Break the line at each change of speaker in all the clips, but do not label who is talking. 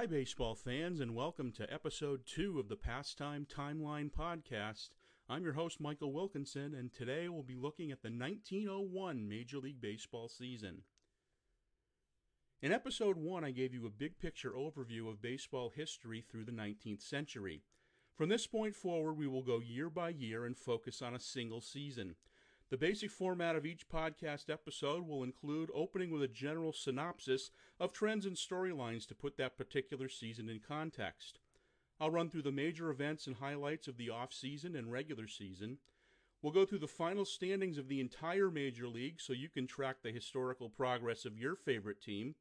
Hi, baseball fans, and welcome to episode two of the Pastime Timeline podcast. I'm your host, Michael Wilkinson, and today we'll be looking at the 1901 Major League Baseball season. In episode one, I gave you a big picture overview of baseball history through the 19th century. From this point forward, we will go year by year and focus on a single season. The basic format of each podcast episode will include opening with a general synopsis of trends and storylines to put that particular season in context. I'll run through the major events and highlights of the off season and regular season. We'll go through the final standings of the entire Major League so you can track the historical progress of your favorite team.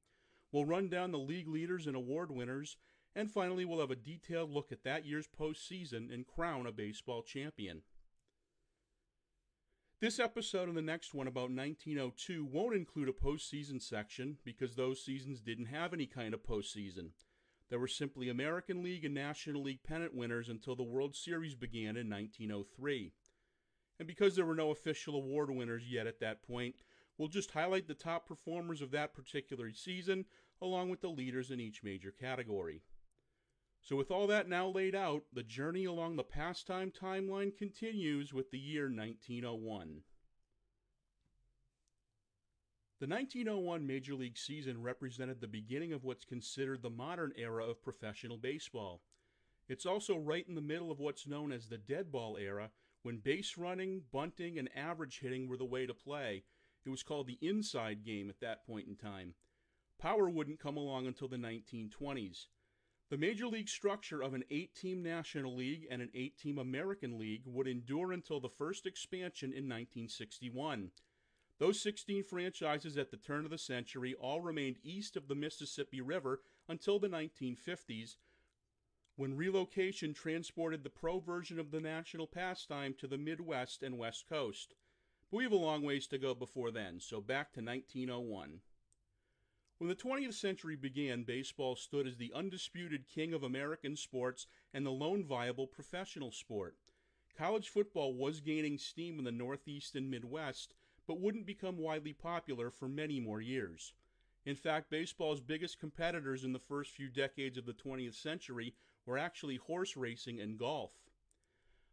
We'll run down the league leaders and award winners. And finally, we'll have a detailed look at that year's postseason and crown a baseball champion. This episode and the next one about 1902 won't include a postseason section because those seasons didn't have any kind of postseason. There were simply American League and National League pennant winners until the World Series began in 1903. And because there were no official award winners yet at that point, we'll just highlight the top performers of that particular season along with the leaders in each major category. So, with all that now laid out, the journey along the pastime timeline continues with the year 1901. The 1901 Major League season represented the beginning of what's considered the modern era of professional baseball. It's also right in the middle of what's known as the dead ball era, when base running, bunting, and average hitting were the way to play. It was called the inside game at that point in time. Power wouldn't come along until the 1920s. The major league structure of an eight team National League and an eight team American League would endure until the first expansion in 1961. Those 16 franchises at the turn of the century all remained east of the Mississippi River until the 1950s, when relocation transported the pro version of the national pastime to the Midwest and West Coast. But we have a long ways to go before then, so back to 1901. When the 20th century began, baseball stood as the undisputed king of American sports and the lone viable professional sport. College football was gaining steam in the Northeast and Midwest, but wouldn't become widely popular for many more years. In fact, baseball's biggest competitors in the first few decades of the 20th century were actually horse racing and golf.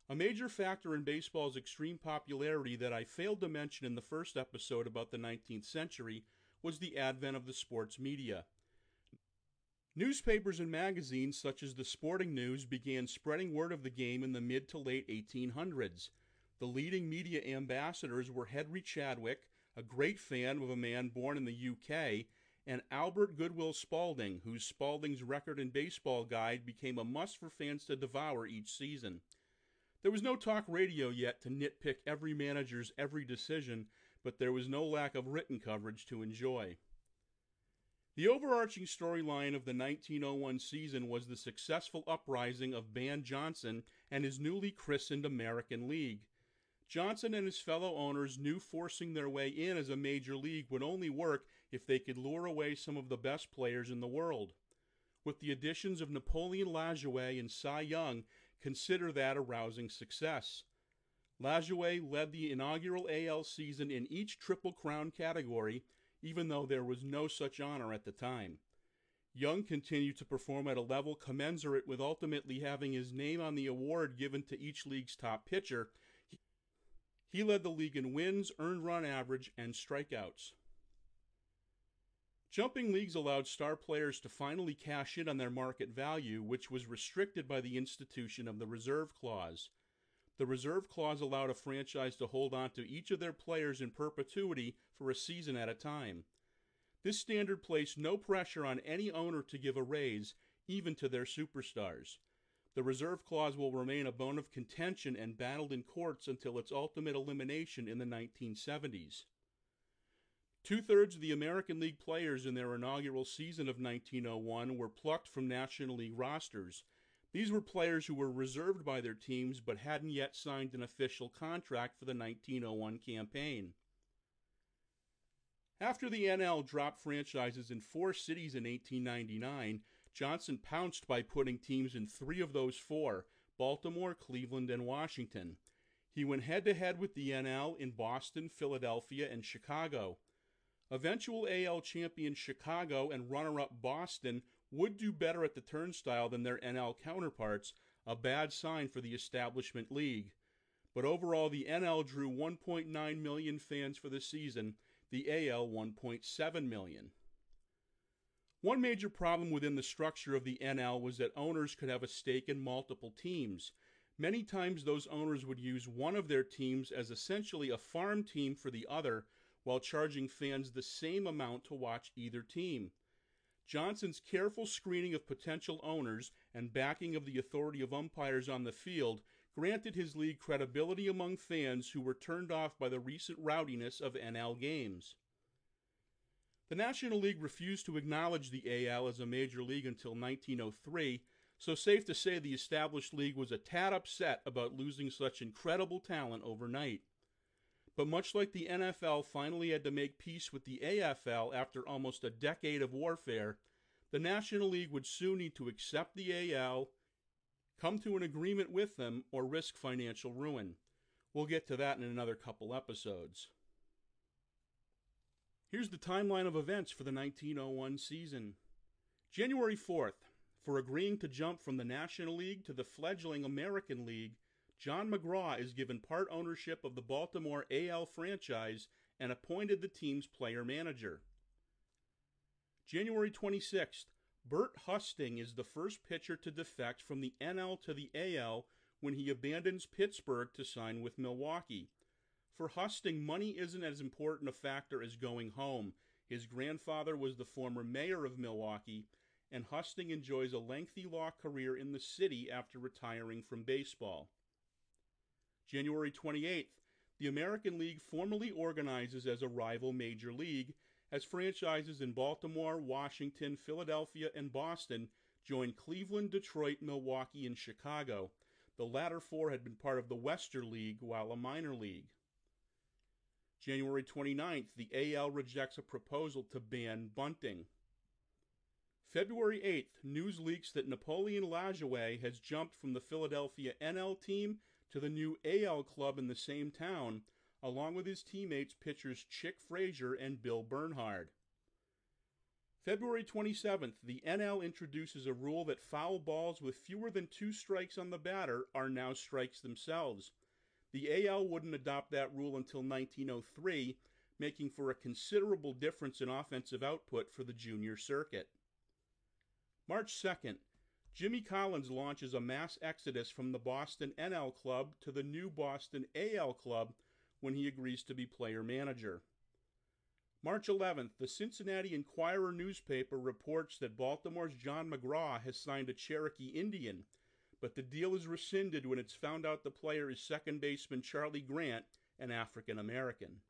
A major factor in baseball's extreme popularity that I failed to mention in the first episode about the 19th century was the advent of the sports media. Newspapers and magazines such as the Sporting News began spreading word of the game in the mid to late 1800s. The leading media ambassadors were Henry Chadwick, a great fan of a man born in the UK, and Albert Goodwill Spalding, whose Spalding's Record and Baseball Guide became a must for fans to devour each season. There was no talk radio yet to nitpick every manager's every decision, but there was no lack of written coverage to enjoy. The overarching storyline of the 1901 season was the successful uprising of Ban Johnson and his newly christened American League. Johnson and his fellow owners knew forcing their way in as a major league would only work if they could lure away some of the best players in the world. With the additions of Napoleon Lajoie and Cy Young, consider that a rousing success. Lajoie led the inaugural AL season in each Triple Crown category, even though there was no such honor at the time. Young continued to perform at a level commensurate with ultimately having his name on the award given to each league's top pitcher. He led the league in wins, earned run average, and strikeouts. Jumping leagues allowed star players to finally cash in on their market value, which was restricted by the institution of the reserve clause. The reserve clause allowed a franchise to hold on to each of their players in perpetuity for a season at a time. This standard placed no pressure on any owner to give a raise, even to their superstars. The reserve clause will remain a bone of contention and battled in courts until its ultimate elimination in the 1970s. Two thirds of the American League players in their inaugural season of 1901 were plucked from National League rosters, these were players who were reserved by their teams but hadn't yet signed an official contract for the 1901 campaign. After the NL dropped franchises in four cities in 1899, Johnson pounced by putting teams in three of those four Baltimore, Cleveland, and Washington. He went head to head with the NL in Boston, Philadelphia, and Chicago. Eventual AL champion Chicago and runner up Boston would do better at the turnstile than their NL counterparts, a bad sign for the establishment league. But overall, the NL drew 1.9 million fans for the season, the AL 1.7 million. One major problem within the structure of the NL was that owners could have a stake in multiple teams. Many times, those owners would use one of their teams as essentially a farm team for the other, while charging fans the same amount to watch either team. Johnson's careful screening of potential owners and backing of the authority of umpires on the field granted his league credibility among fans who were turned off by the recent rowdiness of NL games. The National League refused to acknowledge the AL as a major league until 1903 so safe to say the established league was a tad upset about losing such incredible talent overnight. But much like the NFL finally had to make peace with the AFL after almost a decade of warfare, the National League would soon need to accept the AL, come to an agreement with them, or risk financial ruin. We'll get to that in another couple episodes. Here's the timeline of events for the 1901 season. January 4th, for agreeing to jump from the National League to the fledgling American League, John McGraw is given part ownership of the Baltimore AL franchise and appointed the team's player manager. January 26th, Bert Husting is the first pitcher to defect from the NL to the AL when he abandons Pittsburgh to sign with Milwaukee. For Husting, money isn't as important a factor as going home. His grandfather was the former mayor of Milwaukee, and Husting enjoys a lengthy law career in the city after retiring from baseball. January 28th, the American League formally organizes as a rival major league as franchises in Baltimore, Washington, Philadelphia, and Boston join Cleveland, Detroit, Milwaukee, and Chicago. The latter four had been part of the Western League while a minor league. January 29th, the AL rejects a proposal to ban bunting. February 8th, news leaks that Napoleon Lajoie has jumped from the Philadelphia NL team to the new AL club in the same town, along with his teammates pitchers Chick Fraser and Bill Bernhard. February 27th, the NL introduces a rule that foul balls with fewer than two strikes on the batter are now strikes themselves. The AL wouldn't adopt that rule until 1903, making for a considerable difference in offensive output for the junior circuit. March 2nd, Jimmy Collins launches a mass exodus from the Boston NL club to the new Boston AL club when he agrees to be player manager. March 11th, the Cincinnati Enquirer newspaper reports that Baltimore's John McGraw has signed a Cherokee Indian, but the deal is rescinded when it's found out the player is second baseman Charlie Grant, an African American.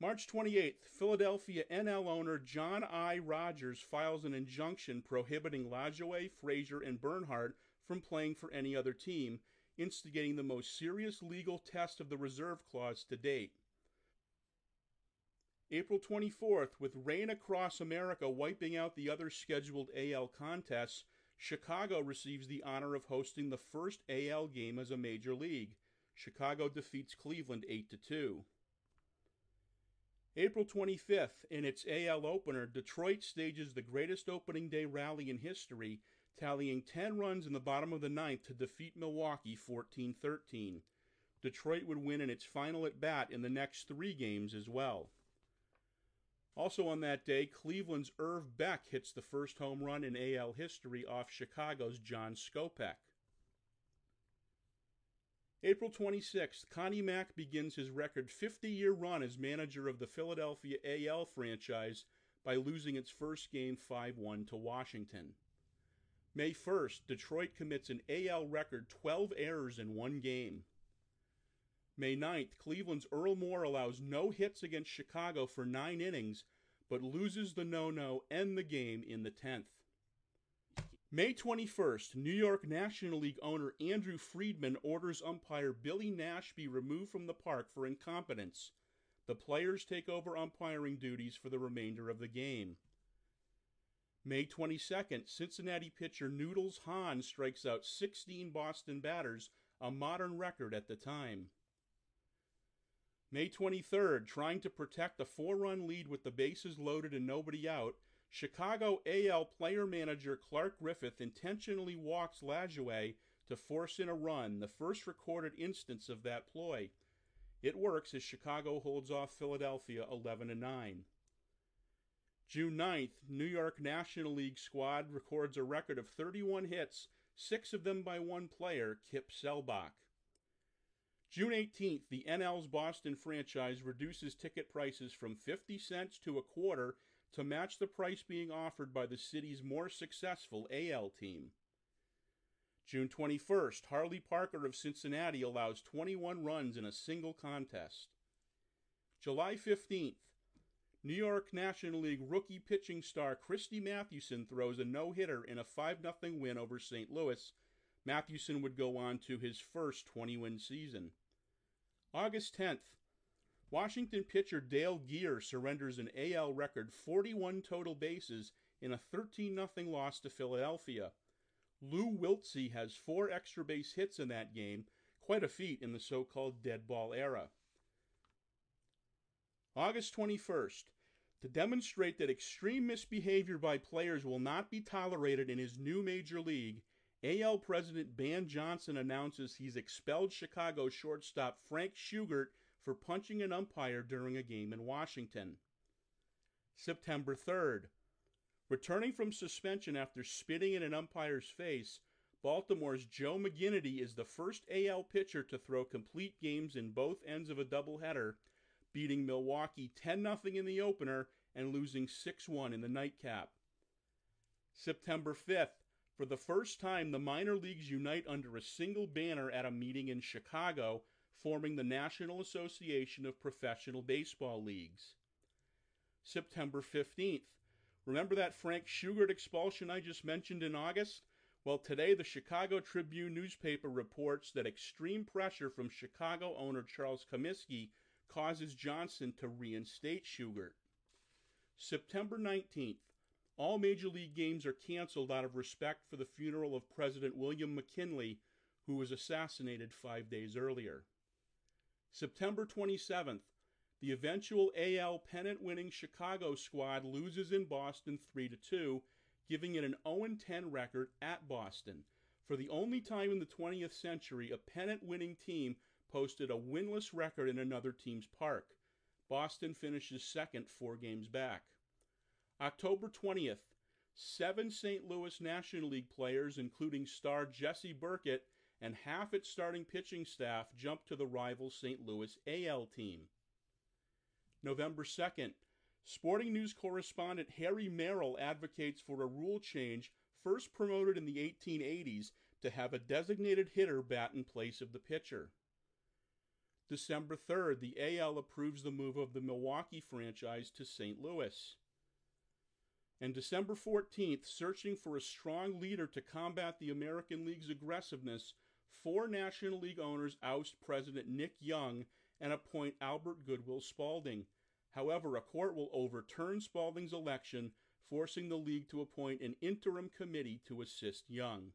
March 28th, Philadelphia NL owner John I. Rogers files an injunction prohibiting Lajoie, Fraser, and Bernhard from playing for any other team, instigating the most serious legal test of the reserve clause to date. April 24th, with rain across America wiping out the other scheduled AL contests, Chicago receives the honor of hosting the first AL game as a major league. Chicago defeats Cleveland 8 2. April 25th, in its AL opener, Detroit stages the greatest opening day rally in history, tallying 10 runs in the bottom of the ninth to defeat Milwaukee 14 13. Detroit would win in its final at bat in the next three games as well. Also on that day, Cleveland's Erve Beck hits the first home run in AL history off Chicago's John Skopec. April 26th, Connie Mack begins his record 50 year run as manager of the Philadelphia AL franchise by losing its first game 5 1 to Washington. May 1st, Detroit commits an AL record 12 errors in one game. May 9th, Cleveland's Earl Moore allows no hits against Chicago for nine innings, but loses the no no and the game in the 10th. May 21st, New York National League owner Andrew Freedman orders umpire Billy Nash be removed from the park for incompetence. The players take over umpiring duties for the remainder of the game. May 22nd, Cincinnati pitcher Noodles Hahn strikes out 16 Boston batters, a modern record at the time. May 23rd, trying to protect a four run lead with the bases loaded and nobody out, Chicago AL player manager Clark Griffith intentionally walks Lajoie to force in a run, the first recorded instance of that ploy. It works as Chicago holds off Philadelphia 11 9. June 9th, New York National League squad records a record of 31 hits, six of them by one player, Kip Selbach. June 18th, the NL's Boston franchise reduces ticket prices from 50 cents to a quarter to match the price being offered by the city's more successful AL team. June 21st, Harley Parker of Cincinnati allows 21 runs in a single contest. July 15th, New York National League rookie pitching star Christy Mathewson throws a no hitter in a 5 0 win over St. Louis. Mathewson would go on to his first 20 win season. August 10th, Washington pitcher Dale Gear surrenders an AL record 41 total bases in a 13 0 loss to Philadelphia. Lou Wiltse has four extra base hits in that game, quite a feat in the so called dead ball era. August 21st. To demonstrate that extreme misbehavior by players will not be tolerated in his new major league, AL President Ban Johnson announces he's expelled Chicago shortstop Frank Shugart for punching an umpire during a game in Washington. September 3rd. Returning from suspension after spitting in an umpire's face, Baltimore's Joe McGinnity is the first AL pitcher to throw complete games in both ends of a doubleheader, beating Milwaukee 10 0 in the opener and losing 6 1 in the nightcap. September 5th, for the first time, the minor leagues unite under a single banner at a meeting in Chicago, forming the National Association of Professional Baseball Leagues. September 15th, Remember that Frank Shugart expulsion I just mentioned in August? Well, today the Chicago Tribune newspaper reports that extreme pressure from Chicago owner Charles Comiskey causes Johnson to reinstate Shugart. September 19th, all major league games are canceled out of respect for the funeral of President William McKinley, who was assassinated five days earlier. September 27th, the eventual AL pennant winning Chicago squad loses in Boston 3 2, giving it an 0 10 record at Boston. For the only time in the 20th century, a pennant winning team posted a winless record in another team's park. Boston finishes second, four games back. October 20th, seven St. Louis National League players, including star Jesse Burkett and half its starting pitching staff, jumped to the rival St. Louis AL team. November 2nd, Sporting News correspondent Harry Merrill advocates for a rule change first promoted in the 1880s to have a designated hitter bat in place of the pitcher. December 3rd, the AL approves the move of the Milwaukee franchise to St. Louis. And December 14th, searching for a strong leader to combat the American League's aggressiveness, four National League owners oust President Nick Young and appoint Albert Goodwill Spalding. However, a court will overturn Spalding's election, forcing the league to appoint an interim committee to assist Young.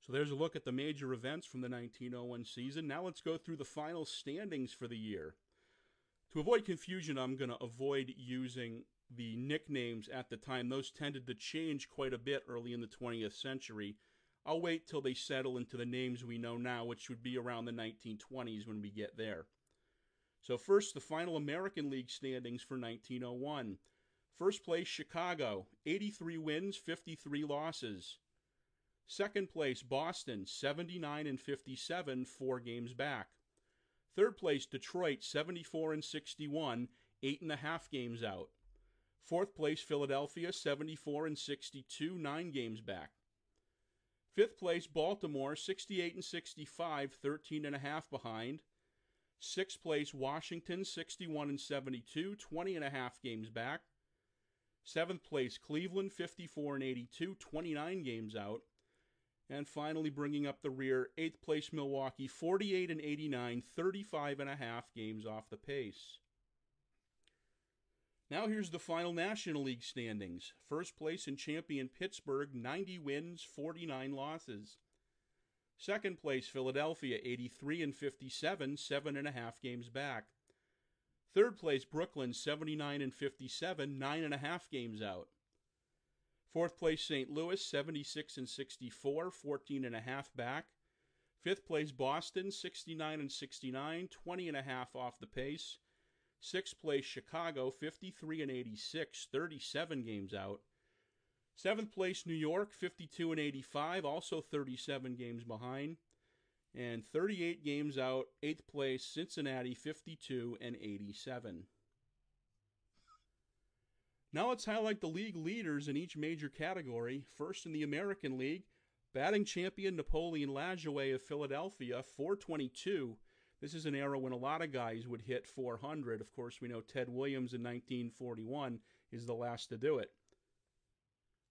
So there's a look at the major events from the 1901 season. Now let's go through the final standings for the year. To avoid confusion, I'm going to avoid using the nicknames at the time. Those tended to change quite a bit early in the 20th century. I'll wait till they settle into the names we know now, which would be around the 1920s when we get there. So, first, the final American League standings for 1901. First place, Chicago, 83 wins, 53 losses. Second place, Boston, 79 and 57, four games back. Third place, Detroit, 74 and 61, eight and a half games out. Fourth place, Philadelphia, 74 and 62, nine games back. Fifth place, Baltimore, 68 and 65, 13 and a half behind. Sixth place, Washington, 61 and 72, 20 and a half games back. Seventh place, Cleveland, 54 and 82, 29 games out. And finally, bringing up the rear, eighth place, Milwaukee, 48 and 89, 35 and a half games off the pace. Now here's the final National League standings. First place in champion Pittsburgh, 90 wins, 49 losses. Second place Philadelphia, 83 and 57, seven and a half games back. Third place, Brooklyn, 79 and 57, nine and a half games out. Fourth place, St. Louis, 76 and 64, 14 and a half back. Fifth place, Boston, 69 and 69, 20 and a half off the pace. Sixth place, Chicago, 53 and 86, 37 games out. Seventh place, New York, 52 and 85, also 37 games behind. And 38 games out, eighth place, Cincinnati, 52 and 87. Now let's highlight the league leaders in each major category. First in the American League, batting champion Napoleon Lajoie of Philadelphia, 422. This is an era when a lot of guys would hit 400. Of course, we know Ted Williams in 1941 is the last to do it.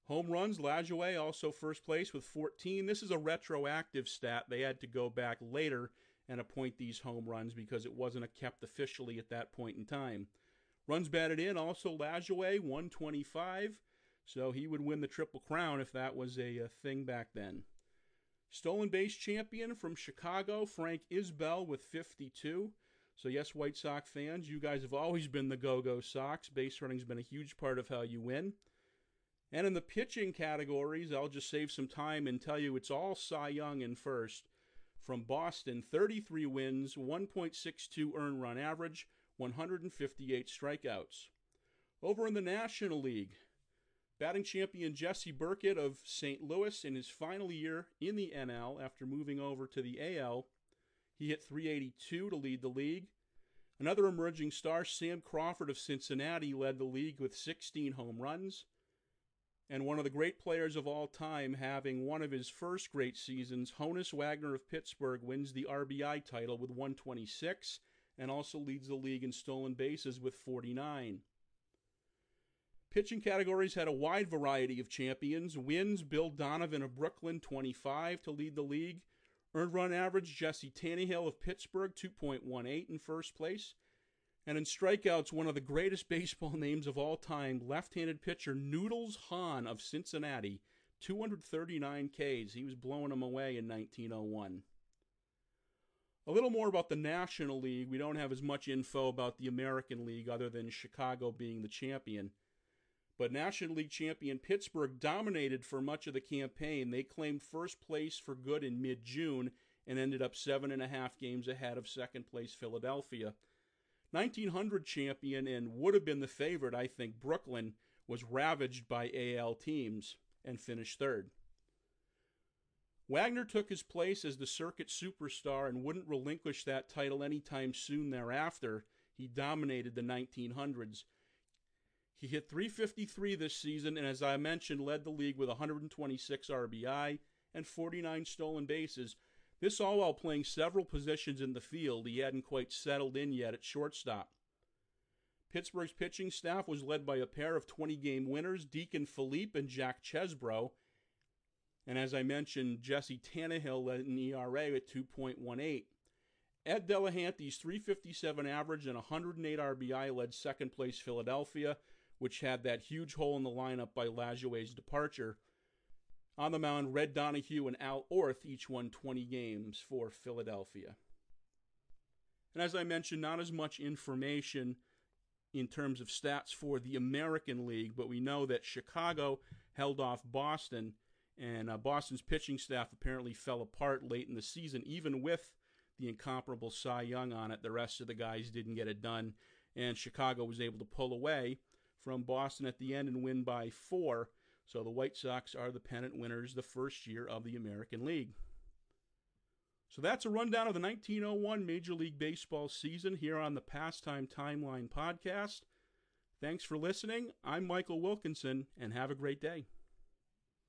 Home runs, Lajoie also first place with 14. This is a retroactive stat. They had to go back later and appoint these home runs because it wasn't kept officially at that point in time. Runs batted in, also Lajoie, 125. So he would win the Triple Crown if that was a, a thing back then. Stolen base champion from Chicago, Frank Isbell with 52. So, yes, White Sox fans, you guys have always been the go go Sox. Base running's been a huge part of how you win. And in the pitching categories, I'll just save some time and tell you it's all Cy Young in first. From Boston, 33 wins, 1.62 earned run average, 158 strikeouts. Over in the National League, batting champion Jesse Burkett of St. Louis in his final year in the NL after moving over to the AL, he hit 382 to lead the league. Another emerging star, Sam Crawford of Cincinnati, led the league with 16 home runs and one of the great players of all time, having one of his first great seasons, Honus Wagner of Pittsburgh wins the RBI title with 126 and also leads the league in stolen bases with 49. Pitching categories had a wide variety of champions. Wins, Bill Donovan of Brooklyn, 25 to lead the league. Earned run average, Jesse Tannehill of Pittsburgh, 2.18 in first place. And in strikeouts, one of the greatest baseball names of all time, left handed pitcher Noodles Hahn of Cincinnati, 239 Ks. He was blowing them away in 1901. A little more about the National League. We don't have as much info about the American League other than Chicago being the champion. But National League champion Pittsburgh dominated for much of the campaign. They claimed first place for good in mid June and ended up seven and a half games ahead of second place Philadelphia. 1900 champion and would have been the favorite, I think, Brooklyn was ravaged by AL teams and finished third. Wagner took his place as the circuit superstar and wouldn't relinquish that title anytime soon thereafter. He dominated the 1900s. He hit 353 this season and, as I mentioned, led the league with 126 RBI and 49 stolen bases, this all while playing several positions in the field. He hadn't quite settled in yet at shortstop. Pittsburgh's pitching staff was led by a pair of 20 game winners, Deacon Phillippe and Jack Chesbro. And as I mentioned, Jesse Tannehill led an ERA at 2.18. Ed Delahanty's 357 average and 108 RBI led second place Philadelphia, which had that huge hole in the lineup by Lajoie's departure. On the mound, Red Donahue and Al Orth each won 20 games for Philadelphia. And as I mentioned, not as much information in terms of stats for the American League, but we know that Chicago held off Boston, and uh, Boston's pitching staff apparently fell apart late in the season, even with the incomparable Cy Young on it. The rest of the guys didn't get it done, and Chicago was able to pull away from Boston at the end and win by four. So the White Sox are the pennant winners the first year of the American League. So that's a rundown of the 1901 Major League Baseball season here on the Pastime Timeline podcast. Thanks for listening. I'm Michael Wilkinson, and have a great day.